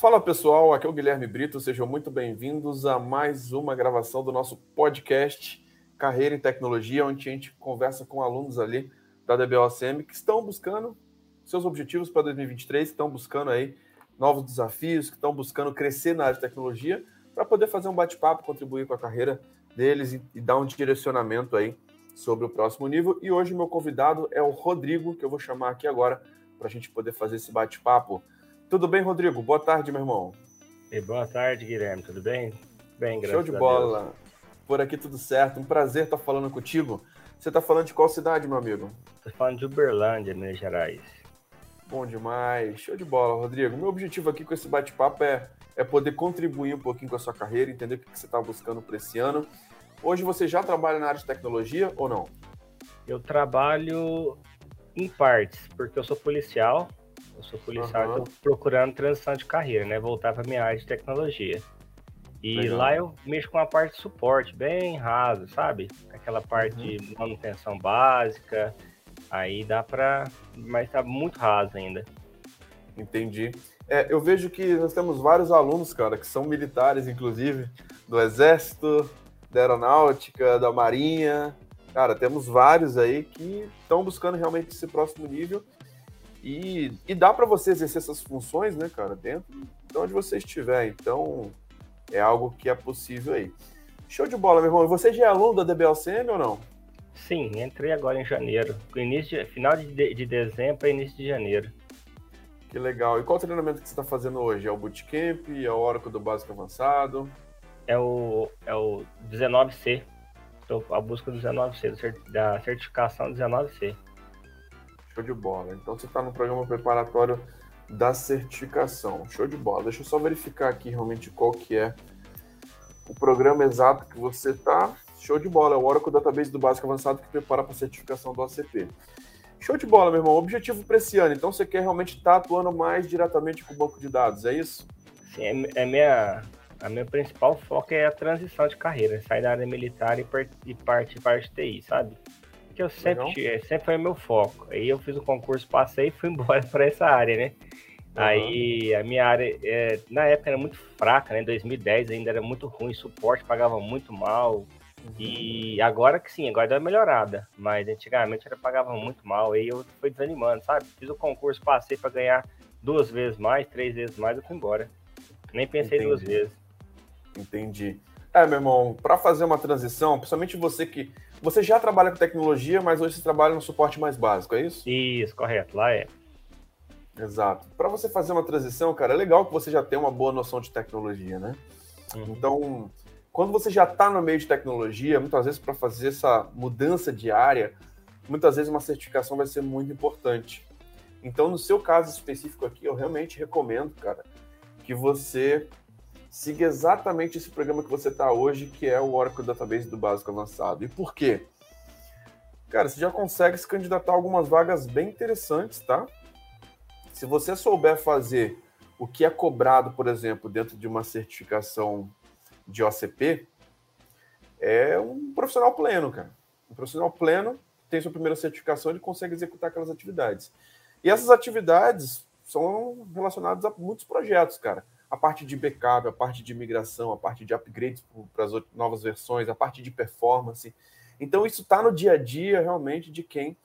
Fala pessoal, aqui é o Guilherme Brito, sejam muito bem-vindos a mais uma gravação do nosso podcast Carreira em Tecnologia, onde a gente conversa com alunos ali da DBOCM que estão buscando seus objetivos para 2023, que estão buscando aí novos desafios, que estão buscando crescer na área de tecnologia, para poder fazer um bate-papo, contribuir com a carreira deles e, e dar um direcionamento aí sobre o próximo nível. E hoje meu convidado é o Rodrigo, que eu vou chamar aqui agora para a gente poder fazer esse bate-papo. Tudo bem, Rodrigo? Boa tarde, meu irmão. E boa tarde, Guilherme. Tudo bem? Bem, graças Show de bola. Por aqui tudo certo. Um prazer estar falando contigo. Você está falando de qual cidade, meu amigo? Estou falando de Uberlândia, Minas Gerais. Bom demais. Show de bola, Rodrigo. Meu objetivo aqui com esse bate-papo é, é poder contribuir um pouquinho com a sua carreira, entender o que você está buscando para esse ano. Hoje você já trabalha na área de tecnologia ou não? Eu trabalho em partes, porque eu sou policial. Eu sou policial uhum. estou procurando transição de carreira, né? Voltar para minha área de tecnologia. E Legal. lá eu mexo com a parte de suporte, bem raso, sabe? Aquela parte uhum. de manutenção básica. Aí dá para. Mas tá muito raso ainda. Entendi. É, eu vejo que nós temos vários alunos, cara, que são militares, inclusive, do Exército, da Aeronáutica, da Marinha. Cara, temos vários aí que estão buscando realmente esse próximo nível. E, e dá para você exercer essas funções, né, cara, dentro de onde você estiver. Então, é algo que é possível aí. Show de bola, meu irmão. Você já é aluno da DBLCM ou não? Sim, entrei agora em janeiro. Início final de, de dezembro e início de janeiro. Que legal. E qual treinamento que você está fazendo hoje? É o Bootcamp? É o Oracle do Básico Avançado? É o, é o 19C. Estou à busca do 19C, da certificação 19C. Show de bola. Então você está no programa preparatório da certificação. Show de bola. Deixa eu só verificar aqui realmente qual que é o programa exato que você está. Show de bola. É o Oracle Database do Básico Avançado que prepara para a certificação do ACP. Show de bola, meu irmão. Objetivo para esse ano. Então você quer realmente estar tá atuando mais diretamente com o banco de dados, é isso? Sim, é, é minha, a meu principal foco é a transição de carreira, sair da área militar e, e partir para a TI, sabe? Que eu sempre, é, sempre foi meu foco. Aí eu fiz o concurso, passei e fui embora para essa área, né? Uhum. Aí a minha área, é, na época era muito fraca, né? Em 2010 ainda era muito ruim, suporte pagava muito mal. Uhum. E agora que sim, agora deu uma melhorada. Mas antigamente era pagava muito mal. Aí eu fui desanimando, sabe? Fiz o concurso, passei para ganhar duas vezes mais, três vezes mais, eu fui embora. Nem pensei Entendi. duas vezes. Entendi. É, meu irmão, para fazer uma transição, principalmente você que. Você já trabalha com tecnologia, mas hoje você trabalha no suporte mais básico, é isso? Isso, correto, lá é. Exato. Para você fazer uma transição, cara, é legal que você já tenha uma boa noção de tecnologia, né? Uhum. Então, quando você já está no meio de tecnologia, muitas vezes para fazer essa mudança de área, muitas vezes uma certificação vai ser muito importante. Então, no seu caso específico aqui, eu realmente recomendo, cara, que você siga exatamente esse programa que você está hoje, que é o Oracle Database do Básico Avançado. E por quê? Cara, você já consegue se candidatar a algumas vagas bem interessantes, tá? Se você souber fazer o que é cobrado, por exemplo, dentro de uma certificação de OCP, é um profissional pleno, cara. Um profissional pleno tem sua primeira certificação, ele consegue executar aquelas atividades. E essas atividades são relacionadas a muitos projetos, cara a parte de backup, a parte de migração, a parte de upgrades para as novas versões, a parte de performance. Então, isso está no dia a dia realmente de quem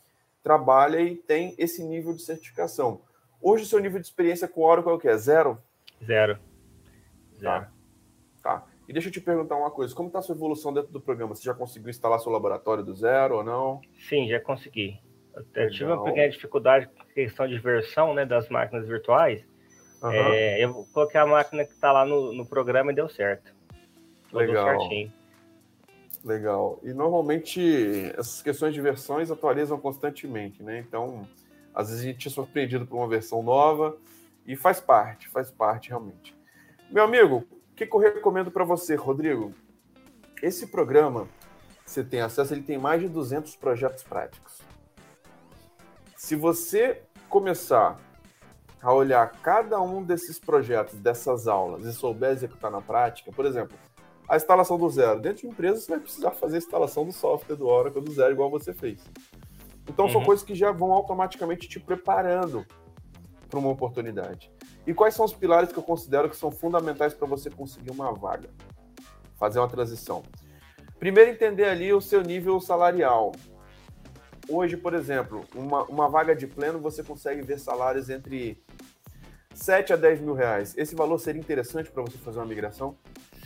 trabalha e tem esse nível de certificação. Hoje, o seu nível de experiência com Oracle é o quê? Zero? Zero. Zero. Tá. tá. E deixa eu te perguntar uma coisa: como está a sua evolução dentro do programa? Você já conseguiu instalar seu laboratório do zero ou não? Sim, já consegui. Eu tive uma pequena dificuldade com questão de versão né, das máquinas virtuais, Uhum. É, eu coloquei a máquina que está lá no, no programa e deu certo. Legal. certinho. Legal. E normalmente essas questões de versões atualizam constantemente, né? Então, às vezes a gente é surpreendido por uma versão nova e faz parte, faz parte realmente. Meu amigo, o que, que eu recomendo para você, Rodrigo? Esse programa, você tem acesso, ele tem mais de 200 projetos práticos. Se você começar a olhar cada um desses projetos, dessas aulas, e souber executar na prática, por exemplo, a instalação do zero. Dentro de empresa, você vai precisar fazer a instalação do software do Oracle do zero, igual você fez. Então, uhum. são coisas que já vão automaticamente te preparando para uma oportunidade. E quais são os pilares que eu considero que são fundamentais para você conseguir uma vaga? Fazer uma transição. Primeiro, entender ali o seu nível salarial. Hoje, por exemplo, uma, uma vaga de pleno, você consegue ver salários entre 7 a 10 mil reais. Esse valor seria interessante para você fazer uma migração?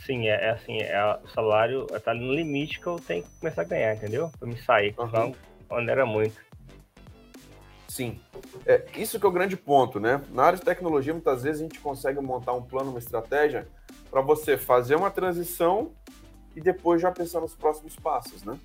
Sim, é, é assim, é, o salário está no limite que eu tenho que começar a ganhar, entendeu? Para me sair, uhum. senão onera muito. Sim. É, isso que é o grande ponto, né? Na área de tecnologia, muitas vezes a gente consegue montar um plano, uma estratégia para você fazer uma transição e depois já pensar nos próximos passos, né?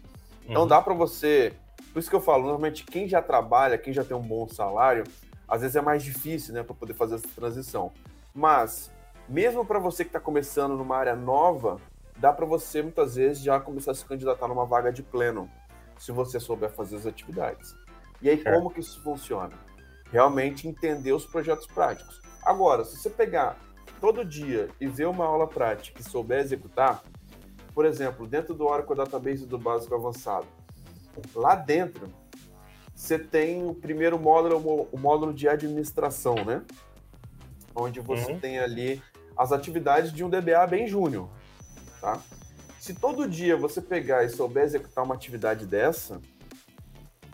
Então uhum. dá para você por isso que eu falo, normalmente quem já trabalha, quem já tem um bom salário, às vezes é mais difícil, né, para poder fazer essa transição. Mas mesmo para você que está começando numa área nova, dá para você muitas vezes já começar a se candidatar numa vaga de pleno, se você souber fazer as atividades. E aí como que isso funciona? Realmente entender os projetos práticos. Agora, se você pegar todo dia e ver uma aula prática e souber executar, por exemplo, dentro do Oracle Database do básico avançado, Lá dentro, você tem o primeiro módulo, o módulo de administração, né? Onde você uhum. tem ali as atividades de um DBA bem júnior, tá? Se todo dia você pegar e souber executar uma atividade dessa,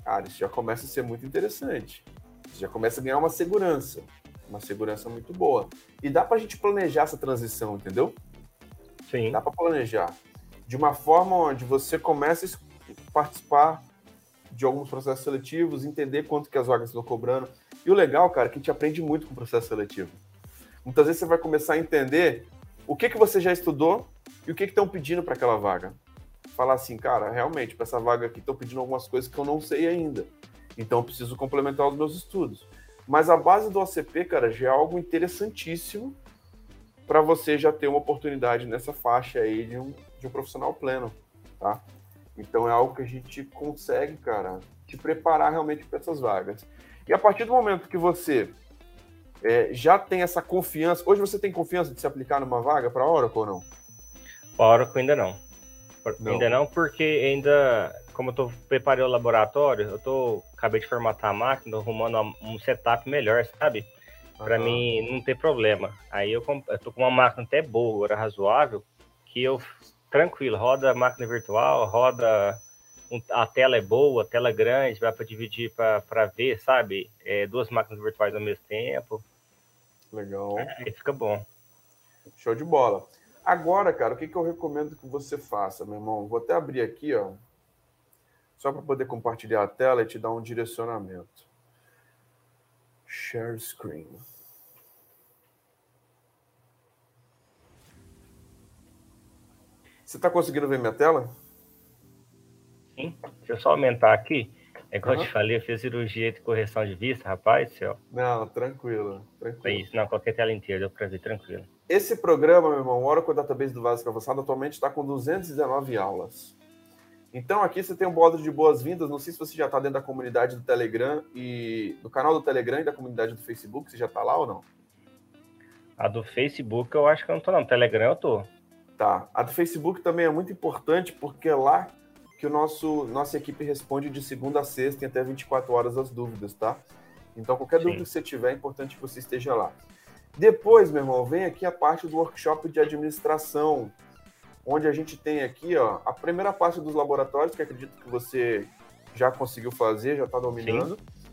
cara, isso já começa a ser muito interessante. Você já começa a ganhar uma segurança, uma segurança muito boa. E dá para a gente planejar essa transição, entendeu? Sim. Dá para planejar de uma forma onde você começa participar de alguns processos seletivos, entender quanto que as vagas estão cobrando. E o legal, cara, é que a gente aprende muito com o processo seletivo. Muitas vezes você vai começar a entender o que, que você já estudou e o que estão pedindo para aquela vaga. Falar assim, cara, realmente, para essa vaga aqui estão pedindo algumas coisas que eu não sei ainda. Então eu preciso complementar os meus estudos. Mas a base do ACP, cara, já é algo interessantíssimo para você já ter uma oportunidade nessa faixa aí de um, de um profissional pleno, tá? Então é algo que a gente consegue, cara, te preparar realmente para essas vagas. E a partir do momento que você é, já tem essa confiança, hoje você tem confiança de se aplicar numa vaga para Oracle ou não? Para Oracle ainda não. não. Ainda não, porque ainda, como eu preparei o laboratório, eu tô, acabei de formatar a máquina, arrumando um setup melhor, sabe? Para uhum. mim não ter problema. Aí eu, eu tô com uma máquina até boa, agora razoável, que eu tranquilo, roda máquina virtual, roda. A tela é boa, a tela é grande, vai para dividir para ver, sabe? É, duas máquinas virtuais ao mesmo tempo. Legal. Aí fica bom. Show de bola. Agora, cara, o que, que eu recomendo que você faça, meu irmão? Vou até abrir aqui, ó, só para poder compartilhar a tela e te dar um direcionamento. Share screen. Você está conseguindo ver minha tela? Sim. Deixa eu só aumentar aqui. É igual uhum. eu te falei, eu fiz cirurgia de correção de vista, rapaz, céu. Não, tranquilo, tranquilo. É isso, não, qualquer tela inteira, deu para ver tranquilo. Esse programa, meu irmão, o Oracle Database do Básico Avançado, atualmente está com 219 aulas. Então aqui você tem um bódio de boas-vindas. Não sei se você já está dentro da comunidade do Telegram e do canal do Telegram e da comunidade do Facebook. Você já está lá ou não? A do Facebook eu acho que eu não estou não. Telegram eu estou. Tá. A do Facebook também é muito importante porque é lá que o nosso nossa equipe responde de segunda a sexta em até 24 horas as dúvidas, tá? Então qualquer Sim. dúvida que você tiver é importante que você esteja lá. Depois, meu irmão, vem aqui a parte do workshop de administração, onde a gente tem aqui, ó, a primeira parte dos laboratórios, que acredito que você já conseguiu fazer, já está dominando. Sim.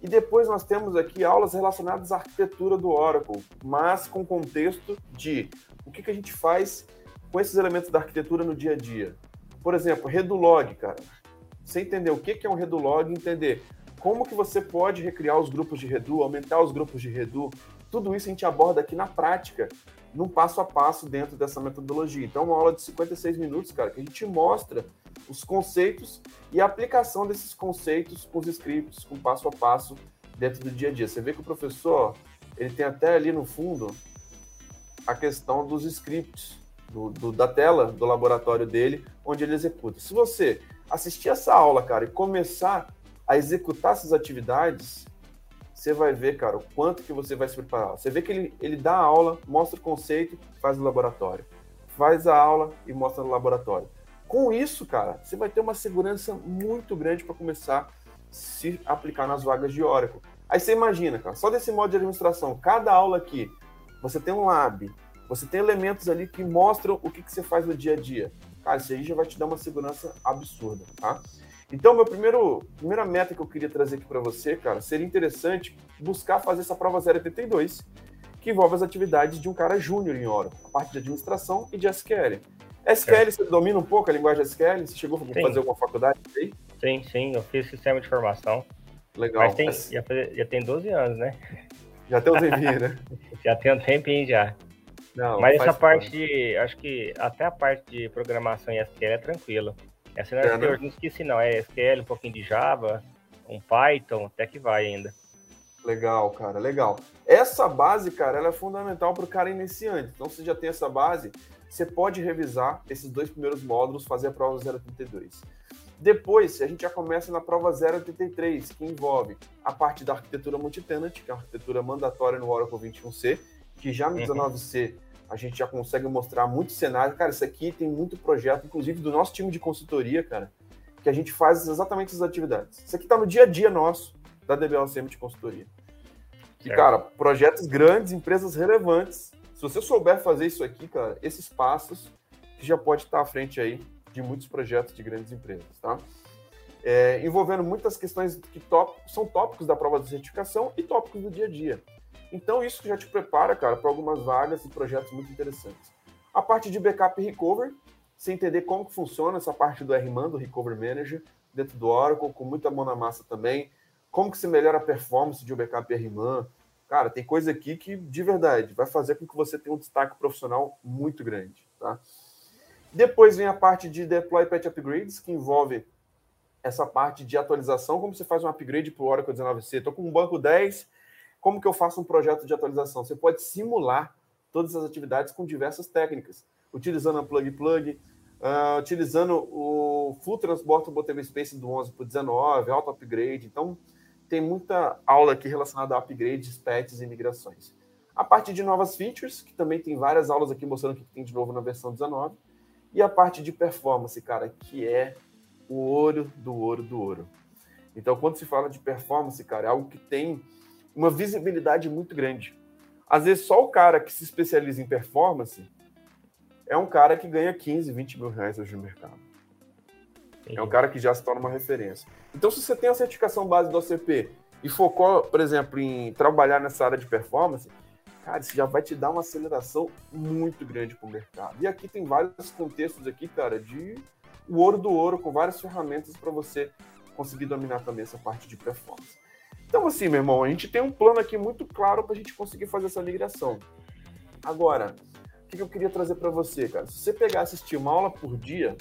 E depois nós temos aqui aulas relacionadas à arquitetura do Oracle, mas com contexto de o que, que a gente faz com esses elementos da arquitetura no dia a dia. Por exemplo, Redulog, cara. Você entender o que é um Redulog, entender como que você pode recriar os grupos de Redu, aumentar os grupos de Redu, tudo isso a gente aborda aqui na prática, num passo a passo dentro dessa metodologia. Então, uma aula de 56 minutos, cara, que a gente mostra os conceitos e a aplicação desses conceitos com os scripts, com passo a passo dentro do dia a dia. Você vê que o professor, ele tem até ali no fundo a questão dos scripts, do, do, da tela do laboratório dele, onde ele executa. Se você assistir essa aula, cara, e começar a executar essas atividades, você vai ver, cara, o quanto que você vai se preparar. Você vê que ele, ele dá a aula, mostra o conceito, faz no laboratório. Faz a aula e mostra no laboratório. Com isso, cara, você vai ter uma segurança muito grande para começar a se aplicar nas vagas de Oracle. Aí você imagina, cara, só desse modo de administração, cada aula aqui, você tem um lab, você tem elementos ali que mostram o que, que você faz no dia a dia. Cara, isso aí já vai te dar uma segurança absurda, tá? Então, meu primeiro primeira meta que eu queria trazer aqui para você, cara, seria interessante buscar fazer essa prova 082, que envolve as atividades de um cara júnior em Oracle, a parte de administração e de SQL. SQL, é. você domina um pouco a linguagem SQL? Você chegou a fazer alguma faculdade aí? Sim, sim, eu fiz sistema de informação. Legal. Mas tem, já, já tem 12 anos, né? Já tem um tempinho, né? já tem um tempinho já. Não, Mas essa parte de. Acho que até a parte de programação em SQL é tranquilo. Essa não é, é né? não esqueci, não. É SQL, um pouquinho de Java, um Python, até que vai ainda. Legal, cara, legal. Essa base, cara, ela é fundamental para o cara iniciante. Então, se já tem essa base, você pode revisar esses dois primeiros módulos, fazer a prova 032. Depois, a gente já começa na prova 083, que envolve a parte da arquitetura multitenant, que é a arquitetura mandatória no Oracle 21C, que já no 19C uhum. A gente já consegue mostrar muitos cenários. Cara, isso aqui tem muito projeto, inclusive do nosso time de consultoria, cara, que a gente faz exatamente essas atividades. Isso aqui está no dia a dia nosso, da DBLCM de consultoria. E, cara, projetos grandes, empresas relevantes. Se você souber fazer isso aqui, cara, esses passos, você já pode estar à frente aí de muitos projetos de grandes empresas, tá? É, envolvendo muitas questões que top, são tópicos da prova de certificação e tópicos do dia a dia. Então, isso já te prepara, cara, para algumas vagas e projetos muito interessantes. A parte de backup e recovery, você entender como que funciona essa parte do RMAN, do Recovery Manager, dentro do Oracle, com muita mão na massa também. Como que se melhora a performance de um backup RMAN. Cara, tem coisa aqui que, de verdade, vai fazer com que você tenha um destaque profissional muito grande, tá? Depois vem a parte de deploy patch upgrades, que envolve essa parte de atualização, como você faz um upgrade para o Oracle 19c. Estou com um banco 10, como que eu faço um projeto de atualização? Você pode simular todas as atividades com diversas técnicas, utilizando a plug-plug, uh, utilizando o Full Transportable TV Space do 11 para o 19, auto upgrade. Então, tem muita aula aqui relacionada a upgrades, patches e migrações. A parte de novas features, que também tem várias aulas aqui mostrando o que tem de novo na versão 19 e a parte de performance, cara, que é o ouro do ouro do ouro. Então, quando se fala de performance, cara, é algo que tem uma visibilidade muito grande. Às vezes, só o cara que se especializa em performance é um cara que ganha 15, 20 mil reais hoje no mercado. É um cara que já se torna uma referência. Então, se você tem a certificação base do OCP e focou, por exemplo, em trabalhar nessa área de performance, cara, isso já vai te dar uma aceleração muito grande para o mercado. E aqui tem vários contextos aqui, cara, de o ouro do ouro, com várias ferramentas para você conseguir dominar também essa parte de performance. Então, assim, meu irmão, a gente tem um plano aqui muito claro para a gente conseguir fazer essa migração. Agora, o que eu queria trazer para você, cara? Se você pegar assistir uma aula por dia,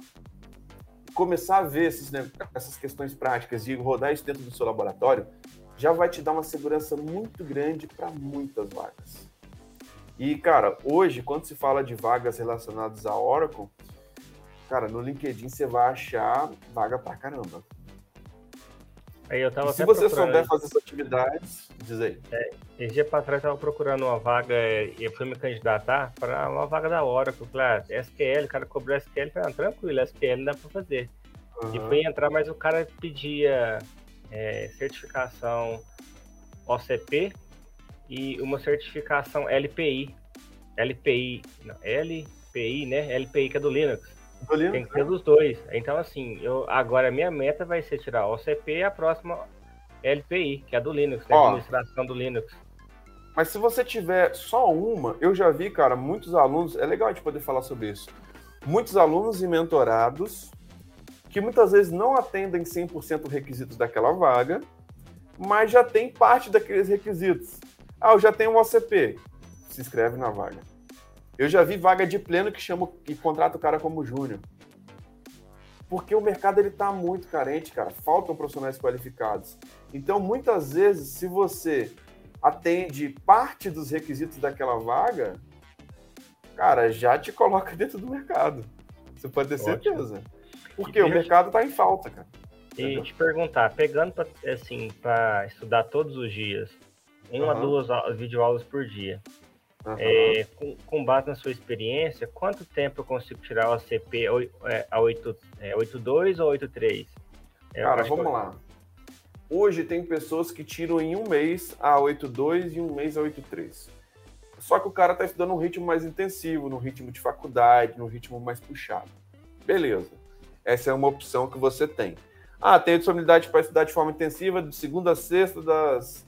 começar a ver esses, né, essas questões práticas e rodar isso dentro do seu laboratório, já vai te dar uma segurança muito grande para muitas vagas. E, cara, hoje, quando se fala de vagas relacionadas a Oracle, cara, no LinkedIn você vai achar vaga pra caramba. Aí eu tava se você souber fazer essas atividades, diz aí. É, esse dia pra trás eu tava procurando uma vaga, e eu fui me candidatar para uma vaga da Oracle. Falei, ah, SQL, o cara cobrou SQL, falei, ah, tranquilo, SQL dá pra fazer. Uhum. E fui entrar, mas o cara pedia é, certificação OCP e uma certificação LPI. LPI, não, LPI, né? LPI que é do Linux. Tem que ser né? dos dois. Então, assim, eu, agora a minha meta vai ser tirar a OCP e a próxima LPI, que é do Linux, né? Ó, administração do Linux. Mas se você tiver só uma, eu já vi, cara, muitos alunos, é legal a gente poder falar sobre isso. Muitos alunos e mentorados que muitas vezes não atendem 100% requisitos daquela vaga, mas já tem parte daqueles requisitos. Ah, eu já tenho um OCP. Se inscreve na vaga. Eu já vi vaga de pleno que chama e contrata o cara como júnior. Porque o mercado ele tá muito carente, cara. Faltam profissionais qualificados. Então, muitas vezes, se você atende parte dos requisitos daquela vaga, cara, já te coloca dentro do mercado. Você pode ter Ótimo. certeza. Porque o mercado está em falta, cara. E te perguntar, pegando pra, assim para estudar todos os dias, uma, uhum. duas videoaulas por dia. Uhum. É, com, com, base na sua experiência, quanto tempo eu consigo tirar o ACP a 8, é, a 8, é, 82 ou 83? É, Cara, vamos que... lá. Hoje tem pessoas que tiram em um mês a 8.2 e um mês a 8.3. Só que o cara está estudando um ritmo mais intensivo, no ritmo de faculdade, no ritmo mais puxado. Beleza. Essa é uma opção que você tem. Ah, tem disponibilidade para estudar de forma intensiva, de segunda a sexta, das,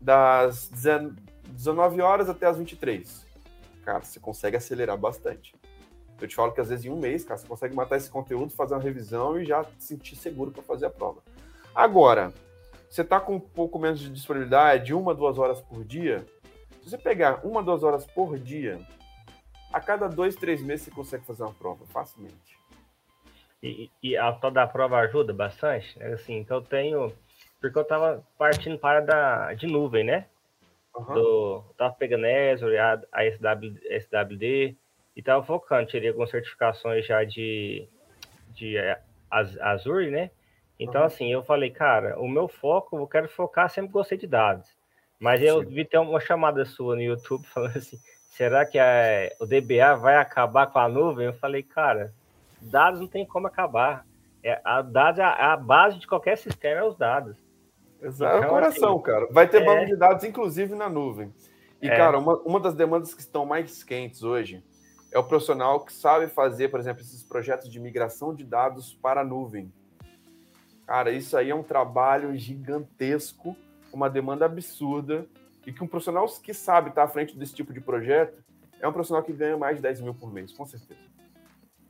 das 19 horas até as 23. Cara, você consegue acelerar bastante. Eu te falo que às vezes em um mês, cara, você consegue matar esse conteúdo, fazer uma revisão e já se sentir seguro para fazer a prova. Agora, você está com um pouco menos de disponibilidade, uma, duas horas por dia. Se você pegar uma, duas horas por dia, a cada dois, três meses você consegue fazer uma prova facilmente. E, e a tal da prova ajuda bastante? Né? Assim, então eu tenho. Porque eu estava partindo para da, de nuvem, né? Uhum. Do, tava pegando Azure, a, a SW, SWD, e tava focando, tirei algumas certificações já de, de Azure, né? Então, uhum. assim, eu falei, cara, o meu foco, eu quero focar, sempre gostei de dados. Mas eu Sim. vi ter uma chamada sua no YouTube falando assim, será que a, o DBA vai acabar com a nuvem? Eu falei, cara, dados não tem como acabar. É, a dados, a, a base de qualquer sistema é os dados. Exato, então, é o coração, assim, cara. Vai ter é... banco de dados, inclusive, na nuvem. E, é. cara, uma, uma das demandas que estão mais quentes hoje é o profissional que sabe fazer, por exemplo, esses projetos de migração de dados para a nuvem. Cara, isso aí é um trabalho gigantesco, uma demanda absurda, e que um profissional que sabe estar à frente desse tipo de projeto é um profissional que ganha mais de 10 mil por mês, com certeza.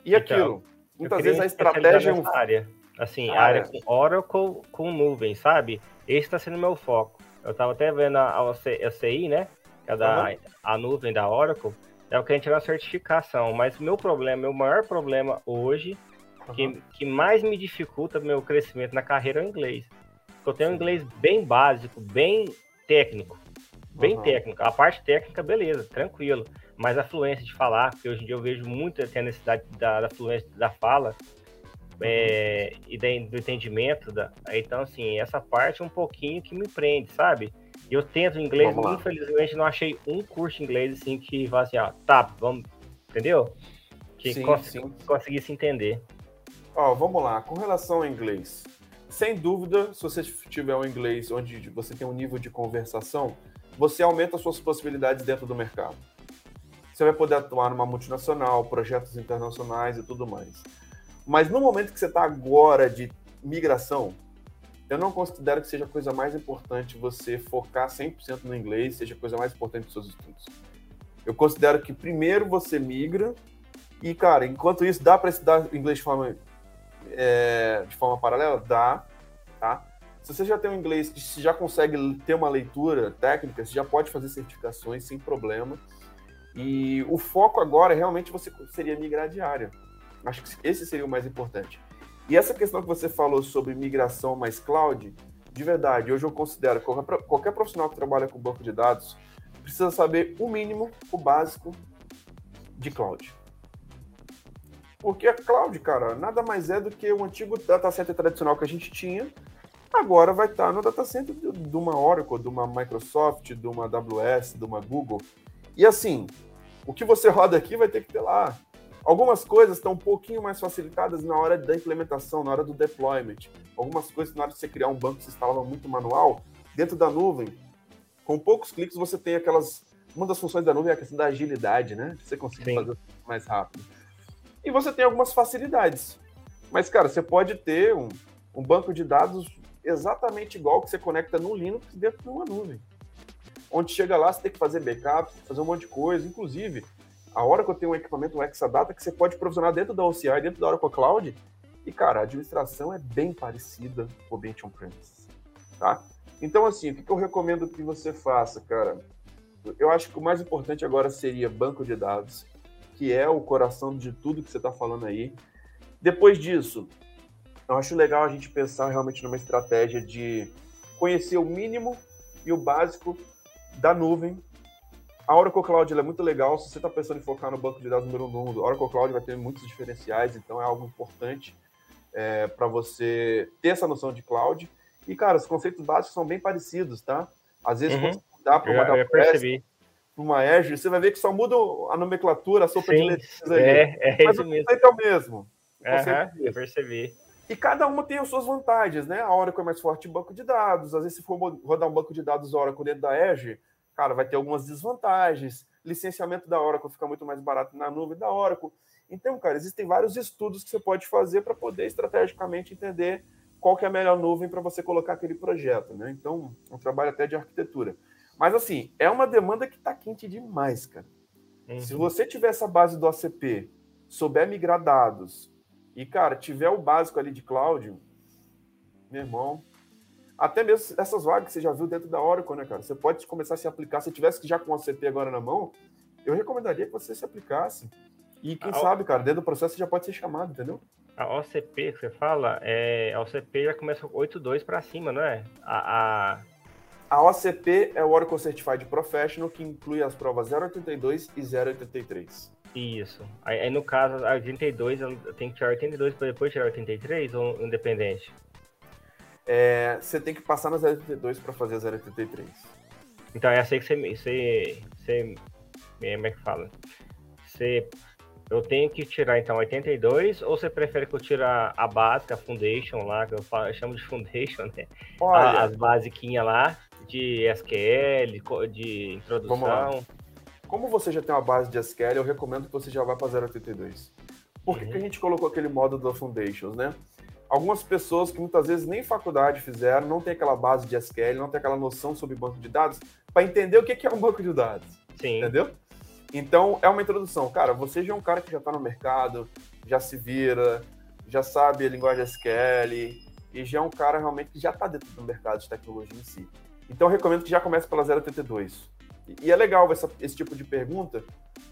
E então, aquilo, muitas vezes a estratégia é um... área. Assim, ah, área com Oracle com nuvem, sabe? Esse está sendo meu foco. Eu estava até vendo a, a, CI, né? Que é da, uhum. a nuvem da Oracle é o que a gente vai certificação. Mas o meu problema, meu maior problema hoje, uhum. que, que mais me dificulta meu crescimento na carreira é o inglês. Porque eu tenho um inglês bem básico, bem técnico. Bem uhum. técnico. A parte técnica, beleza, tranquilo. Mas a fluência de falar, porque hoje em dia eu vejo muito a necessidade da, da fluência da fala é, e do entendimento. Da, então, assim, essa parte é um pouquinho que me prende, sabe? Eu tento inglês, infelizmente não achei um curso de inglês assim que fala assim, ó, tá, vamos, entendeu? Que sim, cons sim. conseguisse entender. Ó, vamos lá, com relação ao inglês. Sem dúvida, se você tiver um inglês onde você tem um nível de conversação, você aumenta as suas possibilidades dentro do mercado. Você vai poder atuar numa multinacional, projetos internacionais e tudo mais. Mas no momento que você está agora de migração, eu não considero que seja a coisa mais importante você focar 100% no inglês, seja a coisa mais importante dos seus estudos. Eu considero que primeiro você migra e, cara, enquanto isso, dá para estudar inglês de forma, é, de forma paralela? Dá, tá? Se você já tem um inglês que já consegue ter uma leitura técnica, você já pode fazer certificações sem problema. E o foco agora realmente você seria migrar de área. Acho que esse seria o mais importante. E essa questão que você falou sobre migração mais cloud, de verdade, hoje eu considero que qualquer, qualquer profissional que trabalha com banco de dados precisa saber o mínimo, o básico de cloud. Porque a cloud, cara, nada mais é do que o antigo data center tradicional que a gente tinha, agora vai estar no data center de uma Oracle, de uma Microsoft, de uma AWS, de uma Google. E assim, o que você roda aqui vai ter que ter lá. Algumas coisas estão um pouquinho mais facilitadas na hora da implementação, na hora do deployment. Algumas coisas, na hora de você criar um banco que se instalava muito manual, dentro da nuvem, com poucos cliques você tem aquelas. Uma das funções da nuvem é a questão da agilidade, né? Você consegue Sim. fazer mais rápido. E você tem algumas facilidades. Mas, cara, você pode ter um, um banco de dados exatamente igual que você conecta no Linux dentro de uma nuvem. Onde chega lá, você tem que fazer backup, fazer um monte de coisa. Inclusive, a Oracle tem um equipamento, um Exadata, que você pode provisionar dentro da OCI, dentro da Oracle Cloud, e, cara, a administração é bem parecida com o ambiente on-premise, tá? Então, assim, o que eu recomendo que você faça, cara? Eu acho que o mais importante agora seria banco de dados, que é o coração de tudo que você está falando aí. Depois disso, eu acho legal a gente pensar realmente numa estratégia de conhecer o mínimo e o básico da nuvem a Oracle Cloud é muito legal. Se você está pensando em focar no banco de dados número um do mundo, a Oracle Cloud vai ter muitos diferenciais, então é algo importante é, para você ter essa noção de cloud. E, cara, os conceitos básicos são bem parecidos, tá? Às vezes, uhum. dá para uma AWS, para uma Azure, você vai ver que só muda a nomenclatura, a sopa Sim, de letras ali. É, é Mas isso o mesmo. conceito é o mesmo. Uhum, eu percebi. E cada uma tem as suas vantagens, né? A Oracle é mais forte em banco de dados. Às vezes, se for rodar um banco de dados Oracle dentro da Edge, cara, vai ter algumas desvantagens. Licenciamento da Oracle fica muito mais barato na nuvem da Oracle. Então, cara, existem vários estudos que você pode fazer para poder estrategicamente entender qual que é a melhor nuvem para você colocar aquele projeto, né? Então, é um trabalho até de arquitetura. Mas, assim, é uma demanda que está quente demais, cara. Uhum. Se você tiver essa base do ACP, souber migrar dados, e, cara, tiver o básico ali de cloud, meu irmão, até mesmo essas vagas que você já viu dentro da Oracle, né, cara? Você pode começar a se aplicar. Se tivesse já com o ACP agora na mão, eu recomendaria que você se aplicasse. E quem a sabe, cara, dentro do processo você já pode ser chamado, entendeu? A OCP que você fala, é, a OCP já começa 8.2 para cima, não é? A, a... a OCP é o Oracle Certified Professional, que inclui as provas 082 e 083. Isso. Aí, aí, no caso, a 82, tem que tirar 82 para depois tirar 83 ou independente? É, você tem que passar na 082 para fazer a 083. Então é assim que você, você, você. Como é que fala? Você. Eu tenho que tirar então 82 ou você prefere que eu tire a, a básica, a foundation lá, que eu, falo, eu chamo de foundation, né? Olha, As basiquinhas lá, de SQL, de introdução. Como você já tem uma base de SQL, eu recomendo que você já vá para 082. Por que, uhum. que a gente colocou aquele modo da Foundations, né? Algumas pessoas que muitas vezes nem faculdade fizeram, não tem aquela base de SQL, não tem aquela noção sobre banco de dados, para entender o que é um banco de dados. Sim. Entendeu? Então, é uma introdução. Cara, você já é um cara que já está no mercado, já se vira, já sabe a linguagem SQL, e já é um cara realmente que já está dentro do mercado de tecnologia em si. Então, eu recomendo que já comece pela 082. E é legal essa, esse tipo de pergunta,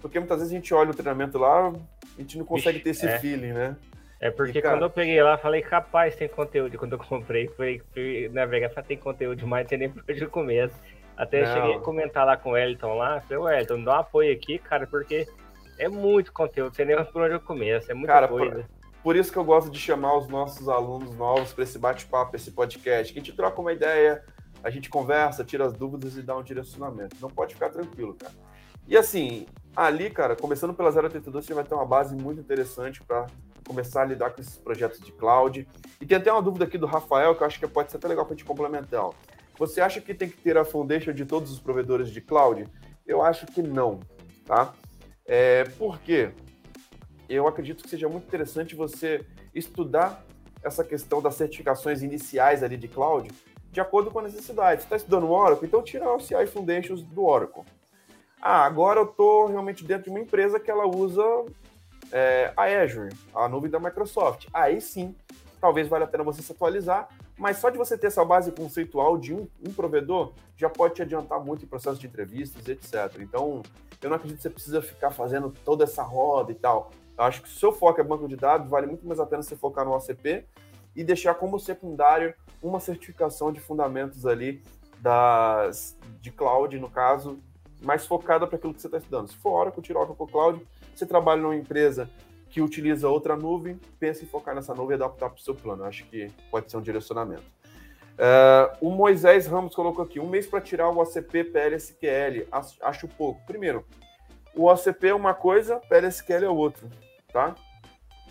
porque muitas vezes a gente olha o treinamento lá, a gente não consegue Ixi, ter esse é. feeling, né? É porque e, cara... quando eu peguei lá, falei, capaz, tem conteúdo. Quando eu comprei, fui, fui navegar, falei, tem conteúdo demais, não tem nem por onde eu começo. Até não. cheguei a comentar lá com o Elton lá, falei, o Elton, dá um apoio aqui, cara, porque é muito conteúdo, você nem por onde eu começo, é muita cara, coisa. Por, por, isso que eu gosto de chamar os nossos alunos novos para esse bate-papo, esse podcast, que a gente troca uma ideia, a gente conversa, tira as dúvidas e dá um direcionamento. Não pode ficar tranquilo, cara. E assim, ali, cara, começando pela 082, você vai ter uma base muito interessante para começar a lidar com esses projetos de cloud. E tem até uma dúvida aqui do Rafael, que eu acho que pode ser até legal para gente complementar. Você acha que tem que ter a foundation de todos os provedores de cloud? Eu acho que não, tá? É, por quê? Eu acredito que seja muito interessante você estudar essa questão das certificações iniciais ali de cloud, de acordo com a necessidade. Você está estudando Oracle, então tira o CI Foundations do Oracle. Ah, agora eu estou realmente dentro de uma empresa que ela usa é, a Azure, a nuvem da Microsoft. Aí sim, talvez valha a pena você se atualizar, mas só de você ter essa base conceitual de um, um provedor já pode te adiantar muito em processo de entrevistas, etc. Então, eu não acredito que você precisa ficar fazendo toda essa roda e tal. Eu acho que se o seu foco é banco de dados, vale muito mais a pena você focar no ACP e deixar como secundário uma certificação de fundamentos ali das, de cloud, no caso, mais focada para aquilo que você está estudando. Se for Oracle, tira Oracle Cloud. Você trabalha numa empresa que utiliza outra nuvem, pense em focar nessa nuvem e adaptar para o seu plano. Acho que pode ser um direcionamento. Uh, o Moisés Ramos colocou aqui, um mês para tirar o ACP PLSQL, acho pouco. Primeiro, o ACP é uma coisa, PLSQL é outra, tá?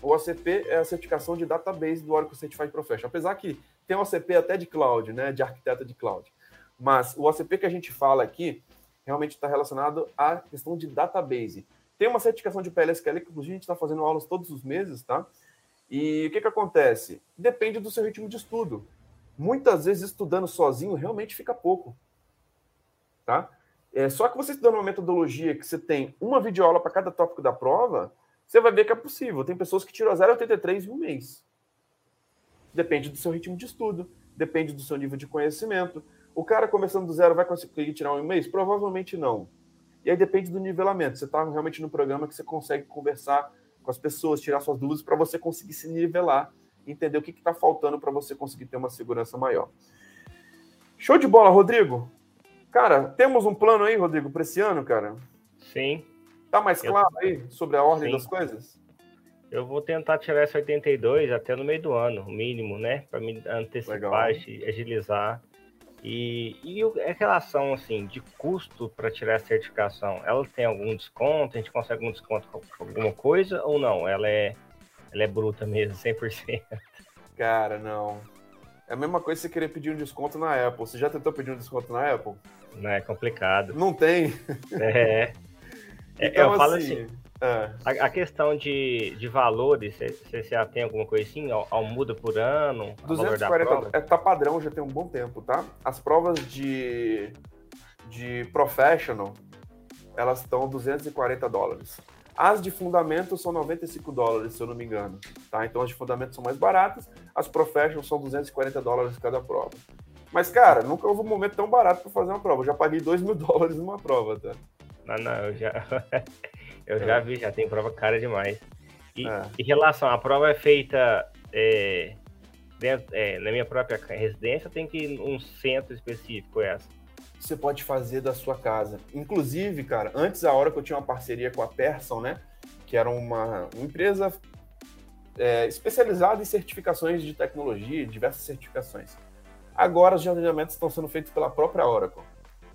O ACP é a certificação de database do Oracle Certified Professional. Apesar que tem o ACP até de cloud, né, de arquiteto de cloud. Mas o ACP que a gente fala aqui realmente está relacionado à questão de database. Tem uma certificação de PLSQL que, inclusive, a gente está fazendo aulas todos os meses, tá? E o que, que acontece? Depende do seu ritmo de estudo. Muitas vezes, estudando sozinho, realmente fica pouco, tá? É, só que você estudando uma metodologia que você tem uma videoaula para cada tópico da prova, você vai ver que é possível. Tem pessoas que tiram 0,83 em um mês. Depende do seu ritmo de estudo, depende do seu nível de conhecimento. O cara começando do zero vai conseguir tirar um mês? Provavelmente não. E aí depende do nivelamento. Você está realmente no programa que você consegue conversar com as pessoas, tirar suas dúvidas para você conseguir se nivelar, entender o que está faltando para você conseguir ter uma segurança maior. Show de bola, Rodrigo. Cara, temos um plano aí, Rodrigo, para esse ano, cara? Sim. Tá mais claro eu... aí sobre a ordem Sim. das coisas? Eu vou tentar tirar esse 82 até no meio do ano, mínimo, né? Para me antecipar, e agilizar. E, e a relação assim de custo para tirar a certificação, ela tem algum desconto? A gente consegue algum desconto com alguma coisa ou não? Ela é, ela é bruta mesmo, 100%? Cara, não. É a mesma coisa que você querer pedir um desconto na Apple. Você já tentou pedir um desconto na Apple? Não, é complicado. Não tem. É. é então, eu falo assim, assim a, a, questão de, de valores, você já tem alguma coisa assim? Ao, ao muda por ano? 240 é, tá padrão já tem um bom tempo, tá? As provas de, de professional, elas estão 240 dólares. As de fundamento são 95 dólares, se eu não me engano. Tá? Então as de fundamento são mais baratas, as professional são 240 dólares cada prova. Mas, cara, nunca houve um momento tão barato para fazer uma prova. Eu já paguei 2 mil dólares numa prova, tá? Não, não, eu já, eu já vi, já tem prova cara demais. E é. em relação, a prova é feita é, dentro, é, na minha própria residência, tem que ir um centro específico é essa? você pode fazer da sua casa. Inclusive, cara, antes a hora que eu tinha uma parceria com a Person, né? Que era uma, uma empresa é, especializada em certificações de tecnologia, diversas certificações. Agora os agendamentos estão sendo feitos pela própria Oracle.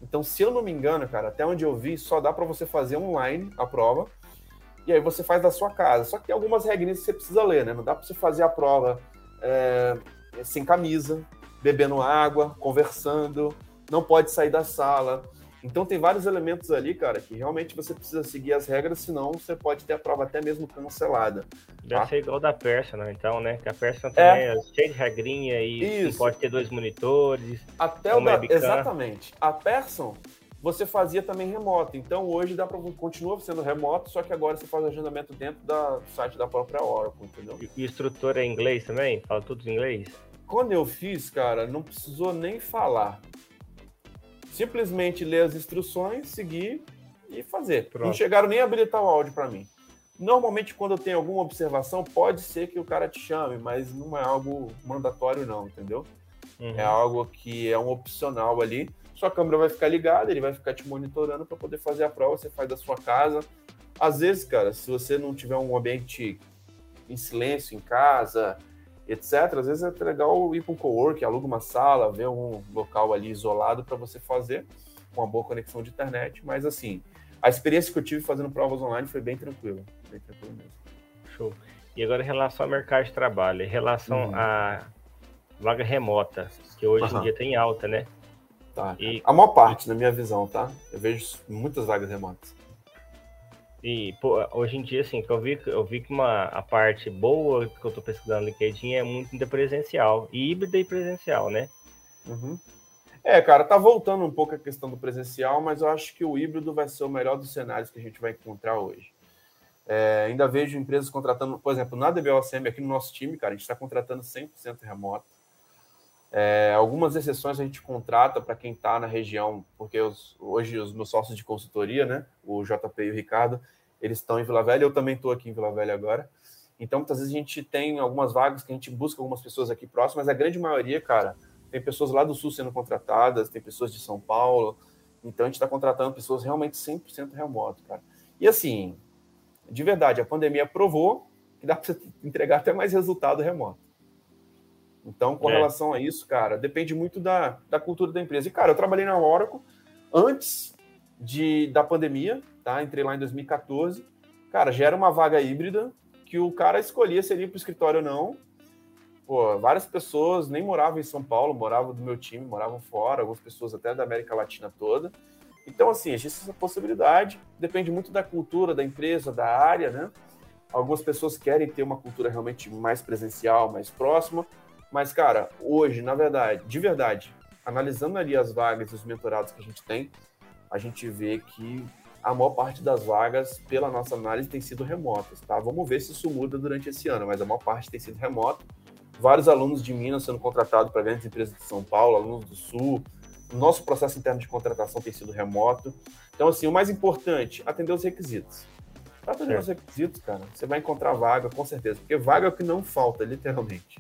Então, se eu não me engano, cara, até onde eu vi, só dá para você fazer online a prova. E aí você faz da sua casa. Só que tem algumas regrinhas que você precisa ler, né? Não dá para você fazer a prova é, sem camisa, bebendo água, conversando não pode sair da sala. Então tem vários elementos ali, cara, que realmente você precisa seguir as regras, senão você pode ter a prova até mesmo cancelada. Deve tá? ser igual da Personal, então, né? Que a Personal também é, é cheia de regrinha e pode ter dois monitores. Até o da... Exatamente. A Person você fazia também remoto. Então hoje dá para continua sendo remoto, só que agora você faz o agendamento dentro da, do site da própria Oracle, entendeu? E o instrutor é inglês também? Fala tudo em inglês? Quando eu fiz, cara, não precisou nem falar simplesmente ler as instruções, seguir e fazer. Pronto. Não chegaram nem a habilitar o áudio para mim. Normalmente, quando eu tenho alguma observação, pode ser que o cara te chame, mas não é algo mandatório, não, entendeu? Uhum. É algo que é um opcional ali. Sua câmera vai ficar ligada, ele vai ficar te monitorando para poder fazer a prova. Você faz da sua casa. Às vezes, cara, se você não tiver um ambiente em silêncio em casa, etc. Às vezes é legal ir para um co-work, aluga uma sala, ver um local ali isolado para você fazer, com uma boa conexão de internet. Mas assim, a experiência que eu tive fazendo provas online foi bem tranquila, bem tranquila mesmo. Show. E agora em relação ao mercado de trabalho, em relação uhum. à vaga remota, que hoje uhum. em dia tem alta, né? Tá. E... A maior parte, na minha visão, tá? Eu vejo muitas vagas remotas. E pô, hoje em dia, assim, que eu vi, eu vi que uma, a parte boa que eu estou pesquisando no LinkedIn é muito ainda presencial, híbrida e presencial, né? Uhum. É, cara, tá voltando um pouco a questão do presencial, mas eu acho que o híbrido vai ser o melhor dos cenários que a gente vai encontrar hoje. É, ainda vejo empresas contratando, por exemplo, na DBOCM, aqui no nosso time, cara, a gente está contratando 100% remoto. É, algumas exceções a gente contrata para quem está na região, porque os, hoje os meus sócios de consultoria, né, o JP e o Ricardo, eles estão em Vila Velha, eu também estou aqui em Vila Velha agora. Então, muitas vezes a gente tem algumas vagas que a gente busca algumas pessoas aqui próximas, mas a grande maioria, cara, tem pessoas lá do Sul sendo contratadas, tem pessoas de São Paulo, então a gente está contratando pessoas realmente 100% remoto, cara. E assim, de verdade, a pandemia provou que dá para entregar até mais resultado remoto. Então, com é. relação a isso, cara, depende muito da, da cultura da empresa. E, cara, eu trabalhei na Oracle antes de, da pandemia, tá? Entrei lá em 2014. Cara, já era uma vaga híbrida que o cara escolhia se ele ia para o escritório ou não. Pô, várias pessoas nem moravam em São Paulo, moravam do meu time, moravam fora, algumas pessoas até da América Latina toda. Então, assim, existe essa possibilidade, depende muito da cultura da empresa, da área, né? Algumas pessoas querem ter uma cultura realmente mais presencial, mais próxima, mas, cara, hoje, na verdade, de verdade, analisando ali as vagas e os mentorados que a gente tem, a gente vê que a maior parte das vagas, pela nossa análise, tem sido remotas, tá? Vamos ver se isso muda durante esse ano, mas a maior parte tem sido remota. Vários alunos de Minas sendo contratados para grandes empresas de São Paulo, alunos do Sul. Nosso processo interno de contratação tem sido remoto. Então, assim, o mais importante, atender os requisitos. Para atender os requisitos, cara, você vai encontrar vaga, com certeza. Porque vaga é o que não falta, literalmente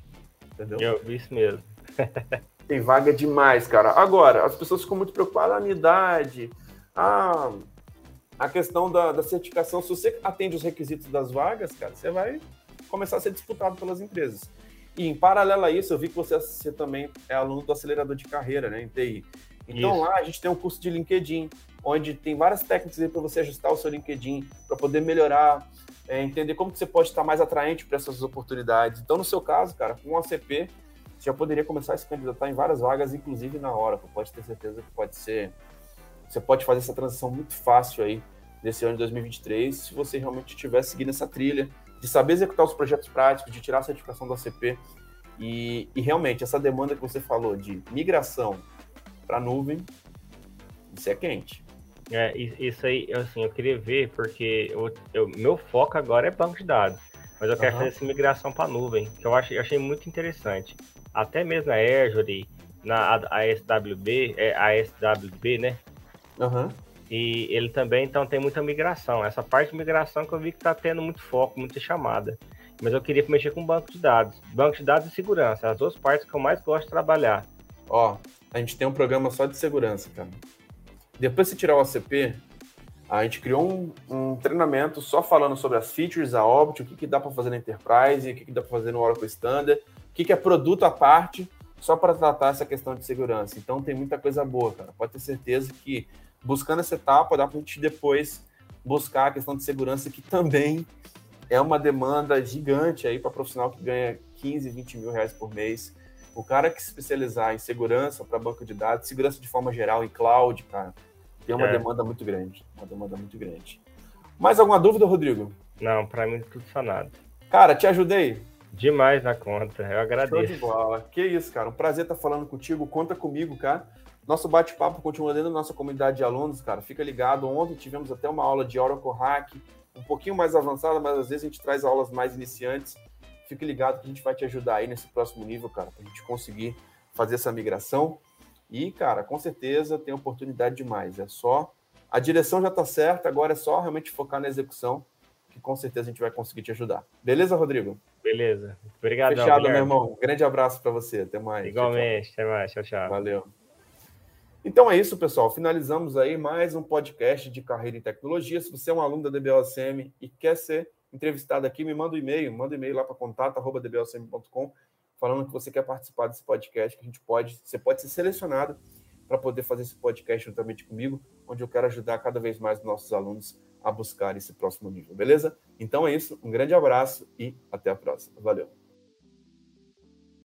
entendeu? Eu vi isso mesmo. Tem vaga demais, cara. Agora, as pessoas ficam muito preocupadas, a idade, a, a questão da, da certificação. Se você atende os requisitos das vagas, cara, você vai começar a ser disputado pelas empresas. E em paralelo a isso, eu vi que você, você também é aluno do acelerador de carreira, né, em TI. Então isso. lá a gente tem um curso de LinkedIn, onde tem várias técnicas aí para você ajustar o seu LinkedIn, para poder melhorar é, entender como que você pode estar mais atraente para essas oportunidades. Então, no seu caso, cara, com o ACP, você já poderia começar a se candidatar em várias vagas, inclusive na Oracle. Pode ter certeza que pode ser. Você pode fazer essa transição muito fácil aí desse ano de 2023, se você realmente estiver seguindo essa trilha de saber executar os projetos práticos, de tirar a certificação do ACP. E, e realmente, essa demanda que você falou de migração para nuvem, isso é quente. É, isso aí, assim, eu queria ver, porque eu, eu, meu foco agora é banco de dados, mas eu quero uhum. fazer essa migração para nuvem, que eu, achei, eu achei muito interessante. Até mesmo na Azure, na ASWB, é ASWB, né? Uhum. E ele também, então, tem muita migração. Essa parte de migração que eu vi que está tendo muito foco, muita chamada. Mas eu queria mexer com banco de dados. Banco de dados e segurança, as duas partes que eu mais gosto de trabalhar. Ó, a gente tem um programa só de segurança, cara. Depois de tirar o ACP, a gente criou um, um, treinamento só falando sobre as features da Opt, o que, que dá para fazer na Enterprise, o que, que dá para fazer no Oracle Standard, o que, que é produto à parte, só para tratar essa questão de segurança. Então tem muita coisa boa, cara. Pode ter certeza que buscando essa etapa, dá para a gente depois buscar a questão de segurança, que também é uma demanda gigante aí para profissional que ganha 15, 20 mil reais por mês. O cara que se especializar em segurança para banco de dados, segurança de forma geral, em cloud, cara, tem uma é. demanda muito grande. Uma demanda muito grande. Mais alguma dúvida, Rodrigo? Não, para mim tudo sanado. Cara, te ajudei? Demais na conta, eu agradeço. Show de bola. Que isso, cara. Um prazer estar falando contigo. Conta comigo, cara. Nosso bate-papo continua dentro da nossa comunidade de alunos, cara. Fica ligado. Ontem tivemos até uma aula de Oracle Hack, um pouquinho mais avançada, mas às vezes a gente traz aulas mais iniciantes. Fique ligado que a gente vai te ajudar aí nesse próximo nível, cara, para a gente conseguir fazer essa migração. E, cara, com certeza tem oportunidade demais. É só. A direção já está certa, agora é só realmente focar na execução, que com certeza a gente vai conseguir te ajudar. Beleza, Rodrigo? Beleza. Obrigado. Fechado, meu irmão. grande abraço para você. Até mais. Igualmente. Tchau, tchau. Até mais. Tchau, tchau. Valeu. Então é isso, pessoal. Finalizamos aí mais um podcast de carreira em tecnologia. Se você é um aluno da DBOSM e quer ser entrevistado aqui, me manda um e-mail, manda um e-mail lá para contato@dbosm.com, falando que você quer participar desse podcast, que a gente pode, você pode ser selecionado para poder fazer esse podcast juntamente comigo, onde eu quero ajudar cada vez mais nossos alunos a buscar esse próximo nível, beleza? Então é isso, um grande abraço e até a próxima. Valeu.